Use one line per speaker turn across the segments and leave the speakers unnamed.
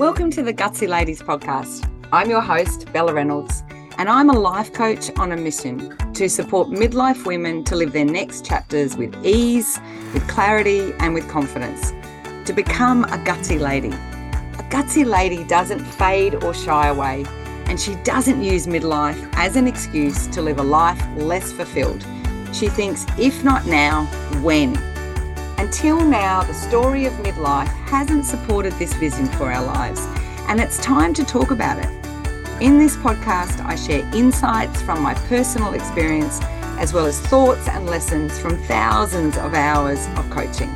Welcome to the Gutsy Ladies podcast. I'm your host, Bella Reynolds, and I'm a life coach on a mission to support midlife women to live their next chapters with ease, with clarity, and with confidence. To become a gutsy lady. A gutsy lady doesn't fade or shy away, and she doesn't use midlife as an excuse to live a life less fulfilled. She thinks, if not now, when? Until now, the story of midlife hasn't supported this vision for our lives, and it's time to talk about it. In this podcast, I share insights from my personal experience, as well as thoughts and lessons from thousands of hours of coaching.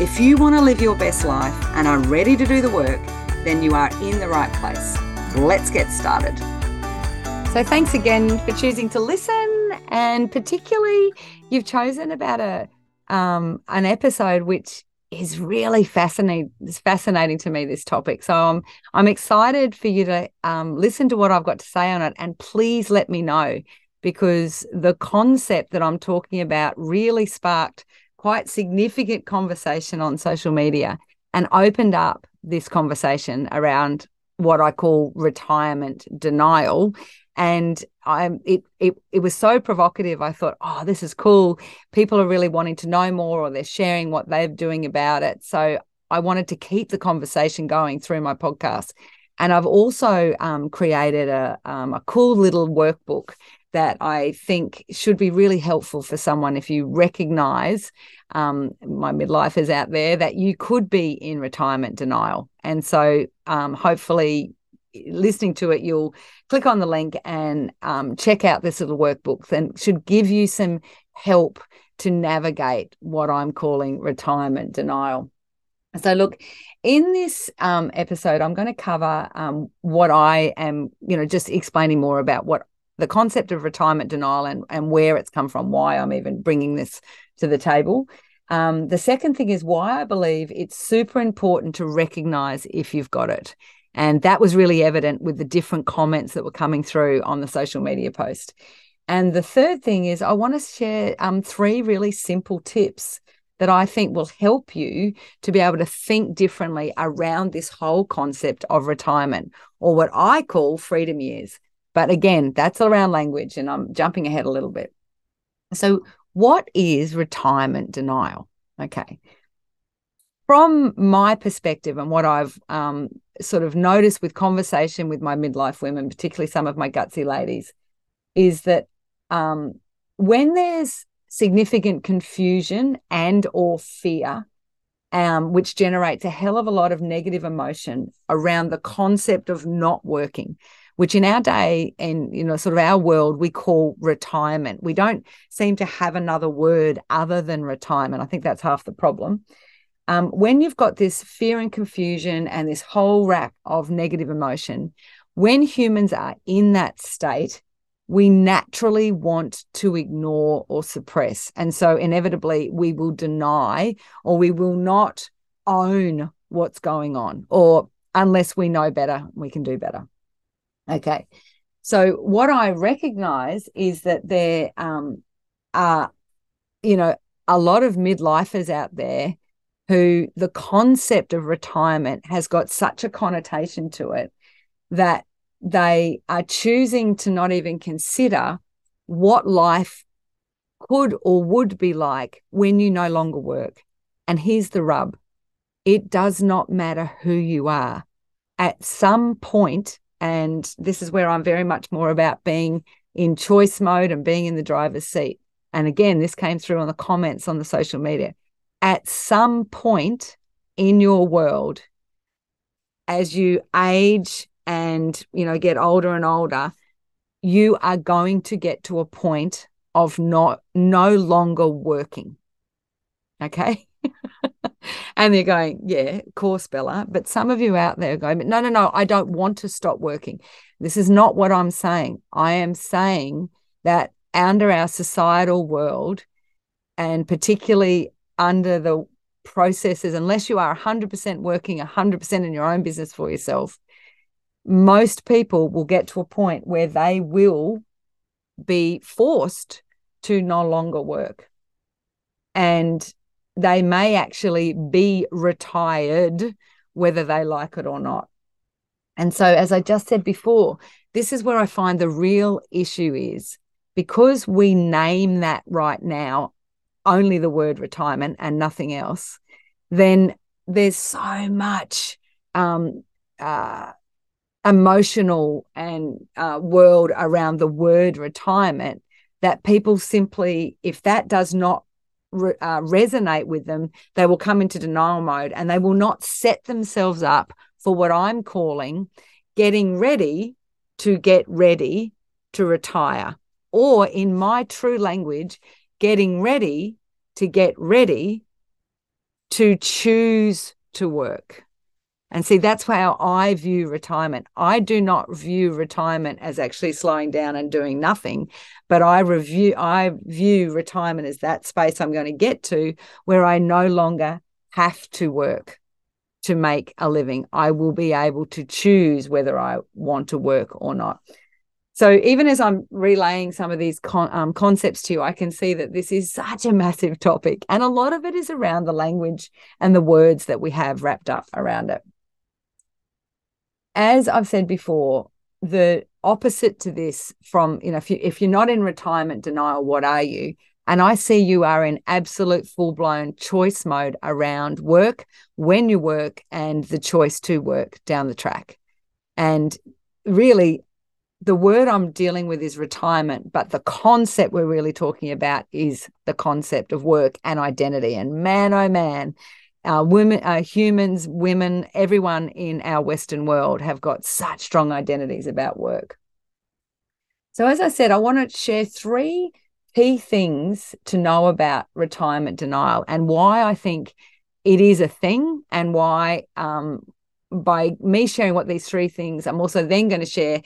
If you want to live your best life and are ready to do the work, then you are in the right place. Let's get started. So, thanks again for choosing to listen, and particularly, you've chosen about a um, an episode which is really fascinating. It's fascinating to me this topic. So I'm I'm excited for you to um, listen to what I've got to say on it, and please let me know because the concept that I'm talking about really sparked quite significant conversation on social media and opened up this conversation around what I call retirement denial and I'm it it it was so provocative. I thought, oh, this is cool. People are really wanting to know more, or they're sharing what they're doing about it. So I wanted to keep the conversation going through my podcast. And I've also um, created a um, a cool little workbook that I think should be really helpful for someone if you recognize um, my midlifers out there that you could be in retirement denial. And so um, hopefully listening to it, you'll click on the link and um, check out this little workbook and should give you some help to navigate what I'm calling retirement denial. So, look, in this um, episode, I'm going to cover um, what I am, you know, just explaining more about what the concept of retirement denial and, and where it's come from, why I'm even bringing this to the table. Um, the second thing is why I believe it's super important to recognize if you've got it. And that was really evident with the different comments that were coming through on the social media post. And the third thing is, I want to share um, three really simple tips that I think will help you to be able to think differently around this whole concept of retirement or what I call freedom years. But again, that's around language, and I'm jumping ahead a little bit. So, what is retirement denial? Okay from my perspective and what I've um, sort of noticed with conversation with my midlife women, particularly some of my gutsy ladies, is that um, when there's significant confusion and or fear, um, which generates a hell of a lot of negative emotion around the concept of not working, which in our day and you know sort of our world we call retirement. We don't seem to have another word other than retirement. I think that's half the problem um, when you've got this fear and confusion and this whole rack of negative emotion, when humans are in that state, we naturally want to ignore or suppress. And so, inevitably, we will deny or we will not own what's going on, or unless we know better, we can do better. Okay. So, what I recognize is that there um, are, you know, a lot of midlifers out there who the concept of retirement has got such a connotation to it that they are choosing to not even consider what life could or would be like when you no longer work. And here's the rub it does not matter who you are. At some point, and this is where I'm very much more about being in choice mode and being in the driver's seat. And again, this came through on the comments on the social media at some point in your world as you age and you know get older and older you are going to get to a point of not no longer working. Okay? And they're going yeah of course bella. But some of you out there are going no no no i don't want to stop working. This is not what i'm saying. I am saying that under our societal world and particularly under the processes, unless you are 100% working 100% in your own business for yourself, most people will get to a point where they will be forced to no longer work. And they may actually be retired, whether they like it or not. And so, as I just said before, this is where I find the real issue is because we name that right now only the word retirement and nothing else, then there's so much um, uh, emotional and uh, world around the word retirement that people simply, if that does not re- uh, resonate with them, they will come into denial mode and they will not set themselves up for what I'm calling getting ready to get ready to retire. Or in my true language, getting ready to get ready to choose to work. And see, that's how I view retirement. I do not view retirement as actually slowing down and doing nothing, but I review I view retirement as that space I'm going to get to where I no longer have to work to make a living. I will be able to choose whether I want to work or not. So even as I'm relaying some of these con- um, concepts to you, I can see that this is such a massive topic, and a lot of it is around the language and the words that we have wrapped up around it as I've said before, the opposite to this from, you know, if you if you're not in retirement denial, what are you? And I see you are in absolute full blown choice mode around work, when you work, and the choice to work down the track. And really, the word I'm dealing with is retirement, but the concept we're really talking about is the concept of work and identity. And man, oh man, our women, our humans, women, everyone in our Western world have got such strong identities about work. So, as I said, I want to share three key things to know about retirement denial and why I think it is a thing, and why, um, by me sharing what these three things, I'm also then going to share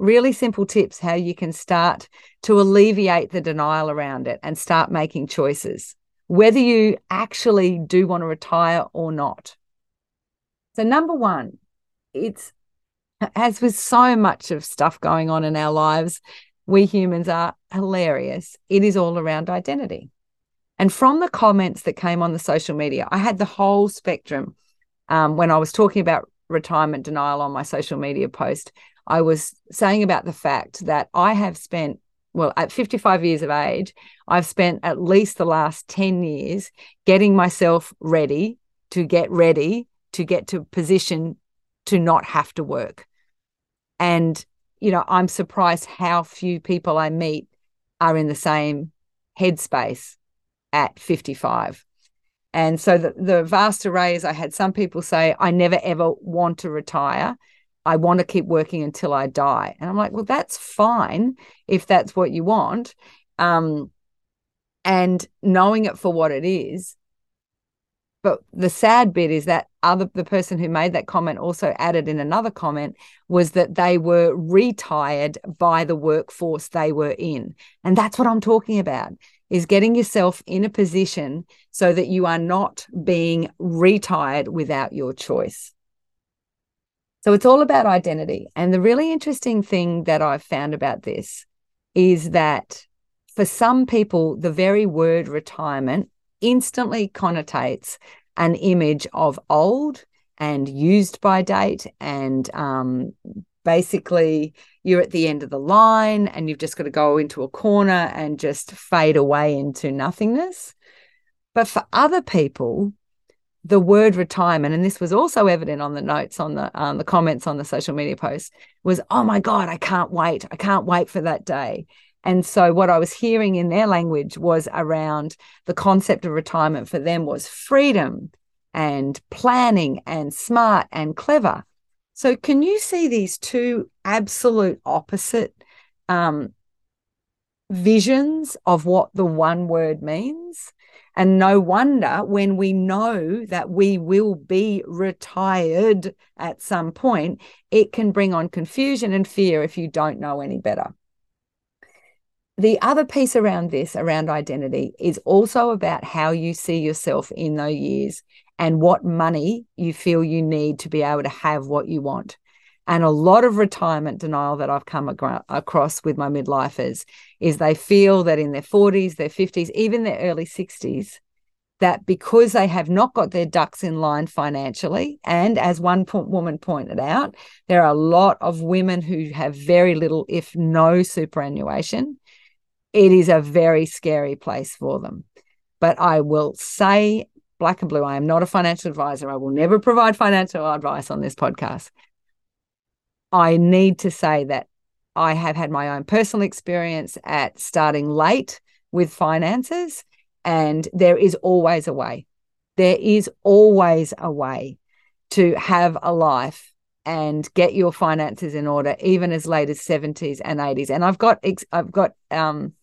really simple tips how you can start to alleviate the denial around it and start making choices whether you actually do want to retire or not. So, number one, it's as with so much of stuff going on in our lives, we humans are hilarious. It is all around identity. And from the comments that came on the social media, I had the whole spectrum. Um, when I was talking about retirement denial on my social media post, I was saying about the fact that I have spent well, at 55 years of age, I've spent at least the last 10 years getting myself ready to get ready to get to position to not have to work. And, you know, I'm surprised how few people I meet are in the same headspace at 55. And so the, the vast arrays, I had some people say, I never ever want to retire. I want to keep working until I die. And I'm like, well, that's fine if that's what you want. Um, and knowing it for what it is. But the sad bit is that other the person who made that comment also added in another comment was that they were retired by the workforce they were in. And that's what I'm talking about is getting yourself in a position so that you are not being retired without your choice. So it's all about identity. And the really interesting thing that I've found about this is that for some people, the very word retirement instantly connotates an image of old and used by date and um, basically you're at the end of the line and you've just got to go into a corner and just fade away into nothingness. But for other people, the word retirement, and this was also evident on the notes on the um, the comments on the social media posts, was oh my god, I can't wait, I can't wait for that day. And so what I was hearing in their language was around the concept of retirement for them was freedom and planning and smart and clever. So can you see these two absolute opposite um, visions of what the one word means? And no wonder when we know that we will be retired at some point, it can bring on confusion and fear if you don't know any better. The other piece around this, around identity, is also about how you see yourself in those years and what money you feel you need to be able to have what you want. And a lot of retirement denial that I've come across with my midlifers is they feel that in their 40s, their 50s, even their early 60s, that because they have not got their ducks in line financially, and as one woman pointed out, there are a lot of women who have very little, if no superannuation. It is a very scary place for them. But I will say, black and blue, I am not a financial advisor. I will never provide financial advice on this podcast. I need to say that I have had my own personal experience at starting late with finances and there is always a way. There is always a way to have a life and get your finances in order, even as late as 70s and 80s. And I've got, I've got, um,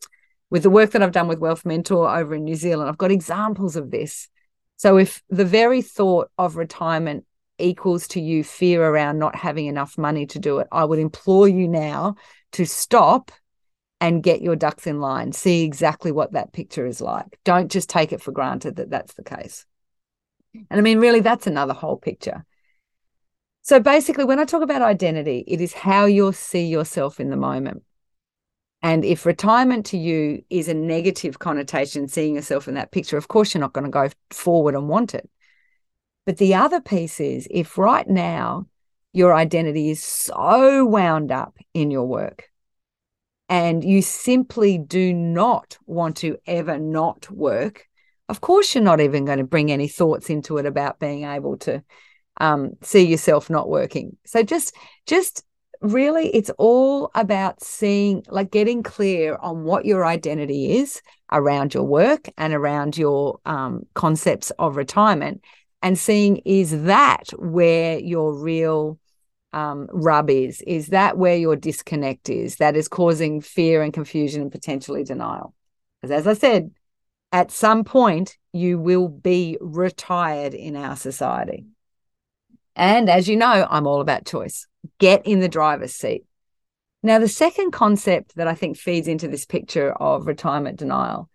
with the work that I've done with Wealth Mentor over in New Zealand, I've got examples of this. So if the very thought of retirement equals to you fear around not having enough money to do it, I would implore you now to stop and get your ducks in line. See exactly what that picture is like. Don't just take it for granted that that's the case. And I mean, really, that's another whole picture. So basically, when I talk about identity, it is how you'll see yourself in the moment. And if retirement to you is a negative connotation, seeing yourself in that picture, of course, you're not going to go forward and want it. But the other piece is if right now your identity is so wound up in your work, and you simply do not want to ever not work, of course, you're not even going to bring any thoughts into it about being able to um, see yourself not working. So just, just really, it's all about seeing, like getting clear on what your identity is around your work and around your um, concepts of retirement, and seeing is that where your real um, rub is? Is that where your disconnect is that is causing fear and confusion and potentially denial? Because as I said, at some point, you will be retired in our society. And as you know, I'm all about choice. Get in the driver's seat. Now, the second concept that I think feeds into this picture of retirement denial,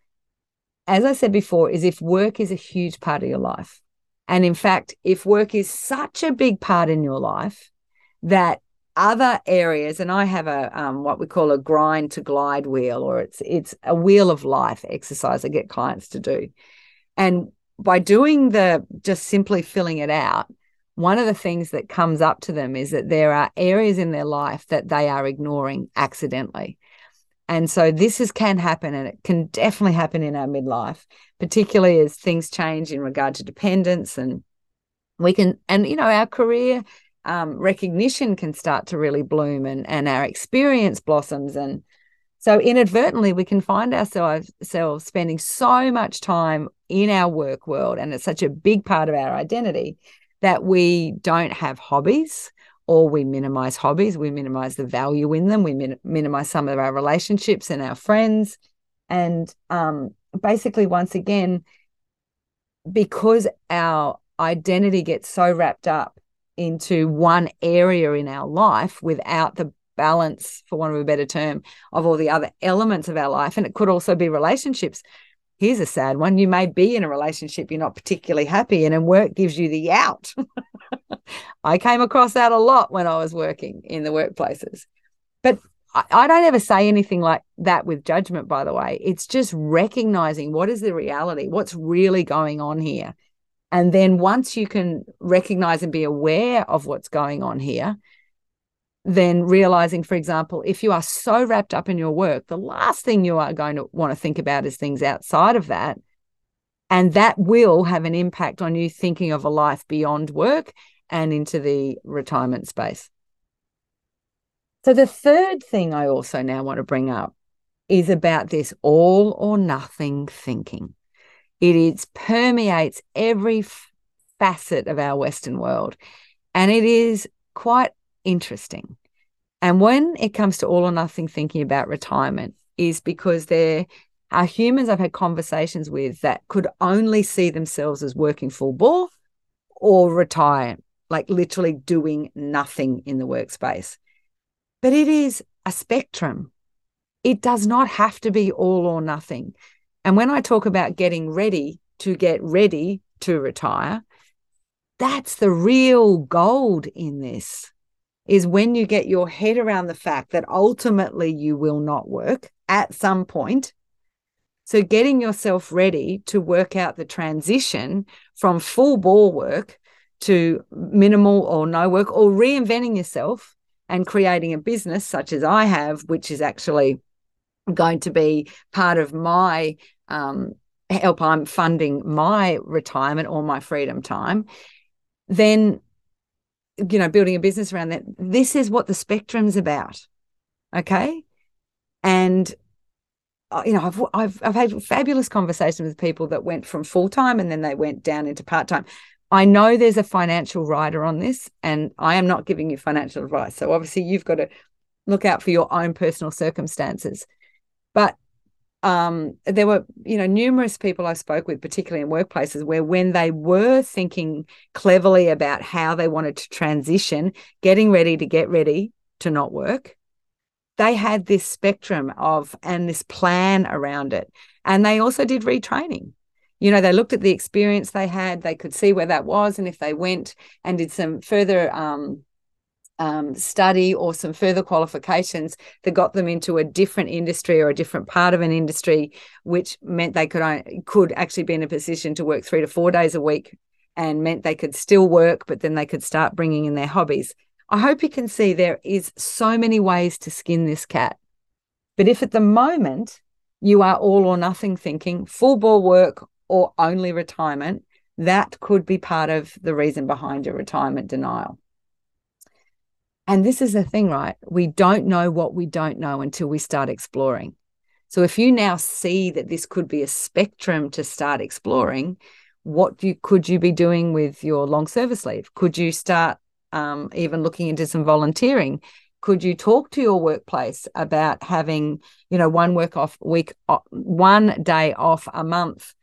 as I said before, is if work is a huge part of your life. And in fact, if work is such a big part in your life that other areas and i have a um, what we call a grind to glide wheel or it's it's a wheel of life exercise i get clients to do. And by doing the just simply filling it out one of the things that comes up to them is that there are areas in their life that they are ignoring accidentally and so this is can happen and it can definitely happen in our midlife particularly as things change in regard to dependence and we can and you know our career um, recognition can start to really bloom and, and our experience blossoms. And so inadvertently, we can find ourselves, ourselves spending so much time in our work world. And it's such a big part of our identity that we don't have hobbies or we minimize hobbies. We minimize the value in them. We min- minimize some of our relationships and our friends. And um, basically, once again, because our identity gets so wrapped up into one area in our life without the balance, for want of a better term, of all the other elements of our life. And it could also be relationships. Here's a sad one. You may be in a relationship you're not particularly happy in, and work gives you the out. I came across that a lot when I was working in the workplaces. But I, I don't ever say anything like that with judgment, by the way. It's just recognizing what is the reality, what's really going on here. And then once you can recognize and be aware of what's going on here, then realizing, for example, if you are so wrapped up in your work, the last thing you are going to want to think about is things outside of that. And that will have an impact on you thinking of a life beyond work and into the retirement space. So, the third thing I also now want to bring up is about this all or nothing thinking. It is permeates every facet of our Western world. And it is quite interesting. And when it comes to all or nothing thinking about retirement, is because there are humans I've had conversations with that could only see themselves as working full bore or retire, like literally doing nothing in the workspace. But it is a spectrum. It does not have to be all or nothing. And when I talk about getting ready to get ready to retire, that's the real gold in this is when you get your head around the fact that ultimately you will not work at some point. So, getting yourself ready to work out the transition from full ball work to minimal or no work, or reinventing yourself and creating a business such as I have, which is actually going to be part of my um, help I'm funding my retirement or my freedom time, then you know building a business around that. This is what the spectrum's about, okay? And uh, you know, I've I've I've had fabulous conversations with people that went from full time and then they went down into part time. I know there's a financial rider on this, and I am not giving you financial advice. So obviously, you've got to look out for your own personal circumstances. But um, there were, you know, numerous people I spoke with, particularly in workplaces, where when they were thinking cleverly about how they wanted to transition, getting ready to get ready to not work, they had this spectrum of and this plan around it. And they also did retraining you know they looked at the experience they had they could see where that was and if they went and did some further um, um, study or some further qualifications that got them into a different industry or a different part of an industry, which meant they could could actually be in a position to work three to four days a week, and meant they could still work, but then they could start bringing in their hobbies. I hope you can see there is so many ways to skin this cat. But if at the moment you are all or nothing thinking, full ball work or only retirement, that could be part of the reason behind your retirement denial. And this is the thing, right? We don't know what we don't know until we start exploring. So if you now see that this could be a spectrum to start exploring, what you could you be doing with your long service leave? Could you start um, even looking into some volunteering? Could you talk to your workplace about having, you know, one work off week, one day off a month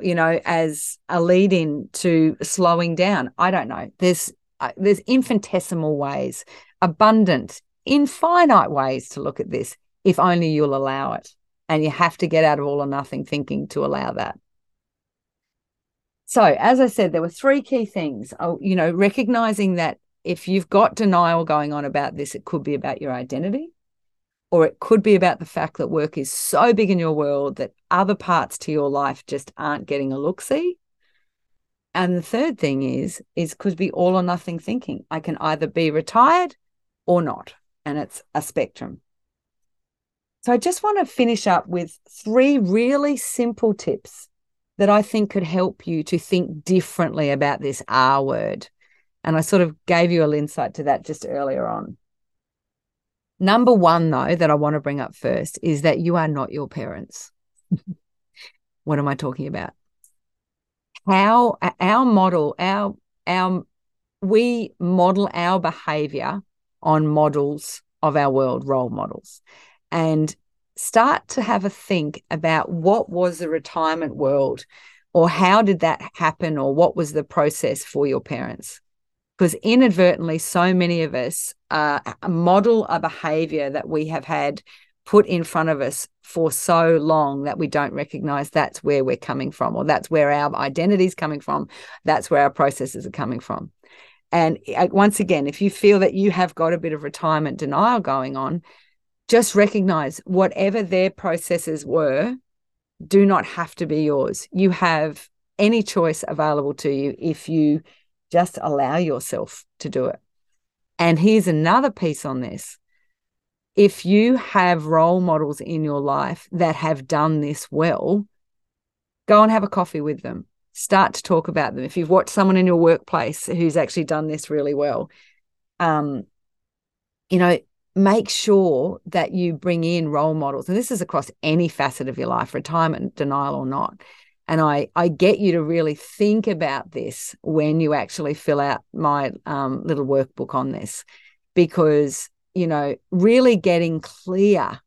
you know, as a lead in to slowing down. I don't know. There's uh, there's infinitesimal ways, abundant, infinite ways to look at this if only you'll allow it. And you have to get out of all or nothing thinking to allow that. So, as I said, there were three key things. Oh, you know, recognizing that if you've got denial going on about this, it could be about your identity or it could be about the fact that work is so big in your world that other parts to your life just aren't getting a look see. And the third thing is, is could be all or nothing thinking. I can either be retired or not. And it's a spectrum. So I just want to finish up with three really simple tips that I think could help you to think differently about this R word. And I sort of gave you a insight to that just earlier on. Number one, though, that I want to bring up first is that you are not your parents. what am I talking about? How our model, our our we model our behavior on models of our world, role models, and start to have a think about what was the retirement world or how did that happen or what was the process for your parents because inadvertently so many of us uh, model a behavior that we have had put in front of us for so long that we don't recognize that's where we're coming from or that's where our identity is coming from that's where our processes are coming from. And uh, once again if you feel that you have got a bit of retirement denial going on just recognize whatever their processes were do not have to be yours. You have any choice available to you if you just allow yourself to do it. And here's another piece on this. If you have role models in your life that have done this well, go and have a coffee with them. Start to talk about them. If you've watched someone in your workplace who's actually done this really well, um, you know, make sure that you bring in role models. And this is across any facet of your life, retirement, denial or not and I I get you to really think about this when you actually fill out my um, little workbook on this, because you know really getting clear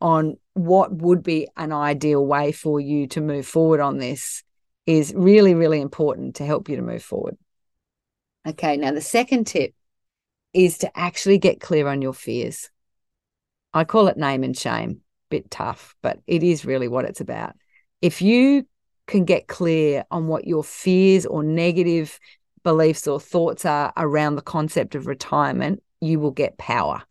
on what would be an ideal way for you to move forward on this is really really important to help you to move forward. Okay, now the second tip is to actually get clear on your fears. I call it name and shame, bit tough, but it is really what it's about. If you can get clear on what your fears or negative beliefs or thoughts are around the concept of retirement, you will get power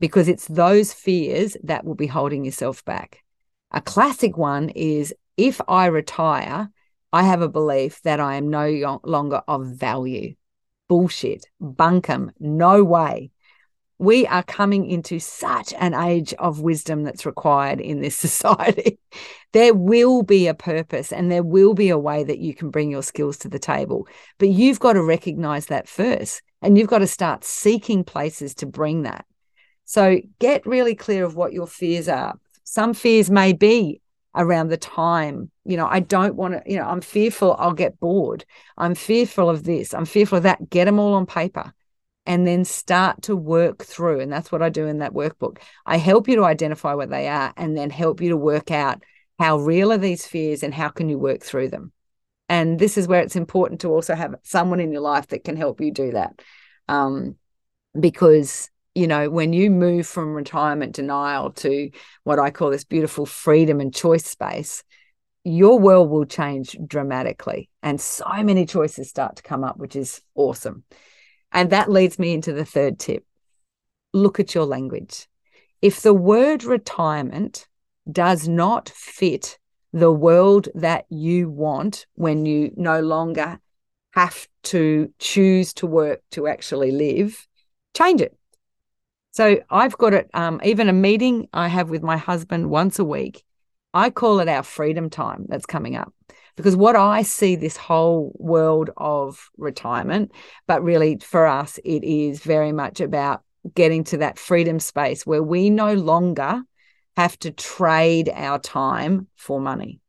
because it's those fears that will be holding yourself back. A classic one is if I retire, I have a belief that I am no longer of value. Bullshit, bunkum, no way. We are coming into such an age of wisdom that's required in this society. there will be a purpose and there will be a way that you can bring your skills to the table. But you've got to recognize that first. And you've got to start seeking places to bring that. So get really clear of what your fears are. Some fears may be around the time. You know, I don't want to, you know, I'm fearful I'll get bored. I'm fearful of this. I'm fearful of that. Get them all on paper and then start to work through. And that's what I do in that workbook. I help you to identify what they are and then help you to work out how real are these fears and how can you work through them. And this is where it's important to also have someone in your life that can help you do that. Um, because you know, when you move from retirement denial to what I call this beautiful freedom and choice space, your world will change dramatically. And so many choices start to come up, which is awesome. And that leads me into the third tip look at your language. If the word retirement does not fit the world that you want when you no longer have to choose to work to actually live, change it. So I've got it, um, even a meeting I have with my husband once a week. I call it our freedom time that's coming up because what I see this whole world of retirement, but really for us, it is very much about getting to that freedom space where we no longer have to trade our time for money.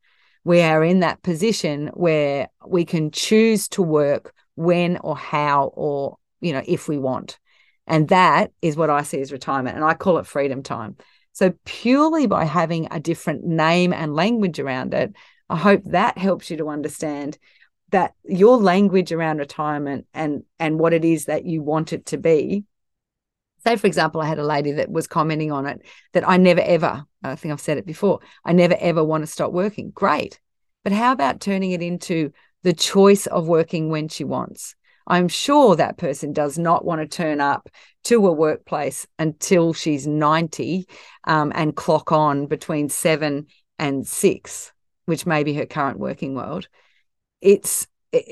We are in that position where we can choose to work when or how or, you know, if we want. And that is what I see as retirement. And I call it freedom time. So, purely by having a different name and language around it, I hope that helps you to understand that your language around retirement and and what it is that you want it to be. Say for example i had a lady that was commenting on it that i never ever i think i've said it before i never ever want to stop working. Great. But how about turning it into the choice of working when she wants? I'm sure that person does not want to turn up to a workplace until she's 90 um, and clock on between seven and six, which may be her current working world. It's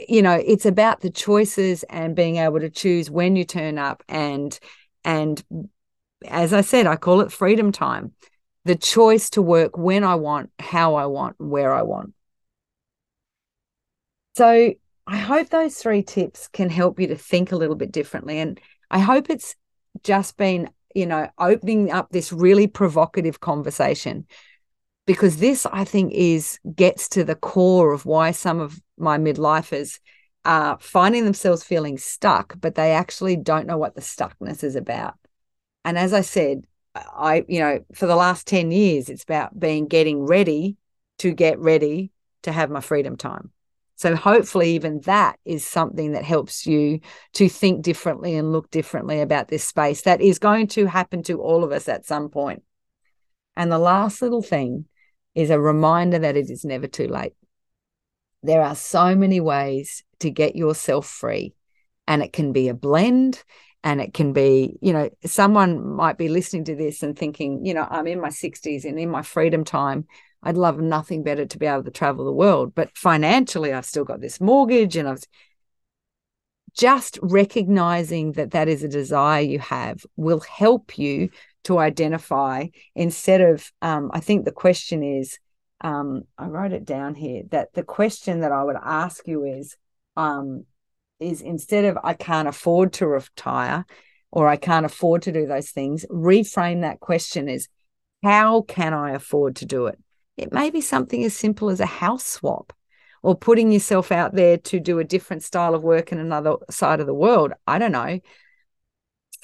you know it's about the choices and being able to choose when you turn up and and as i said i call it freedom time the choice to work when i want how i want where i want so I hope those three tips can help you to think a little bit differently. And I hope it's just been, you know, opening up this really provocative conversation because this, I think, is gets to the core of why some of my midlifers are finding themselves feeling stuck, but they actually don't know what the stuckness is about. And as I said, I, you know, for the last 10 years, it's about being getting ready to get ready to have my freedom time. So hopefully, even that is something that helps you to think differently and look differently about this space. That is going to happen to all of us at some point. And the last little thing is a reminder that it is never too late. There are so many ways to get yourself free, and it can be a blend. And it can be, you know, someone might be listening to this and thinking, you know, I'm in my 60s and in my freedom time. I'd love nothing better to be able to travel the world. But financially, I've still got this mortgage and I've just recognizing that that is a desire you have will help you to identify instead of, um, I think the question is, um, I wrote it down here that the question that I would ask you is, um, is instead of I can't afford to retire or I can't afford to do those things, reframe that question as how can I afford to do it? It may be something as simple as a house swap or putting yourself out there to do a different style of work in another side of the world. I don't know.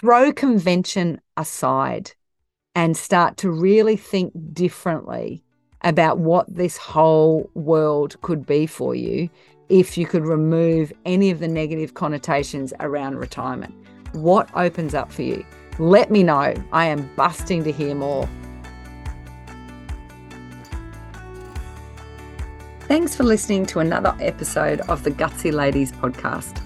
Throw convention aside and start to really think differently about what this whole world could be for you if you could remove any of the negative connotations around retirement. What opens up for you? Let me know. I am busting to hear more. Thanks for listening to another episode of the Gutsy Ladies podcast.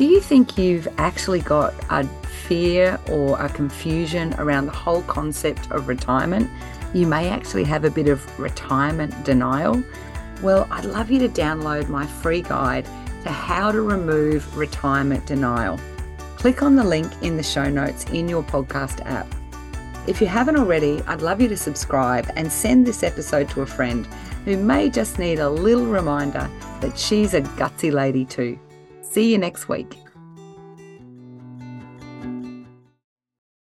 Do you think you've actually got a fear or a confusion around the whole concept of retirement? you may actually have a bit of retirement denial, well, I'd love you to download my free guide to how to remove retirement denial. Click on the link in the show notes in your podcast app. If you haven't already, I'd love you to subscribe and send this episode to a friend who may just need a little reminder that she's a gutsy lady too. See you next week.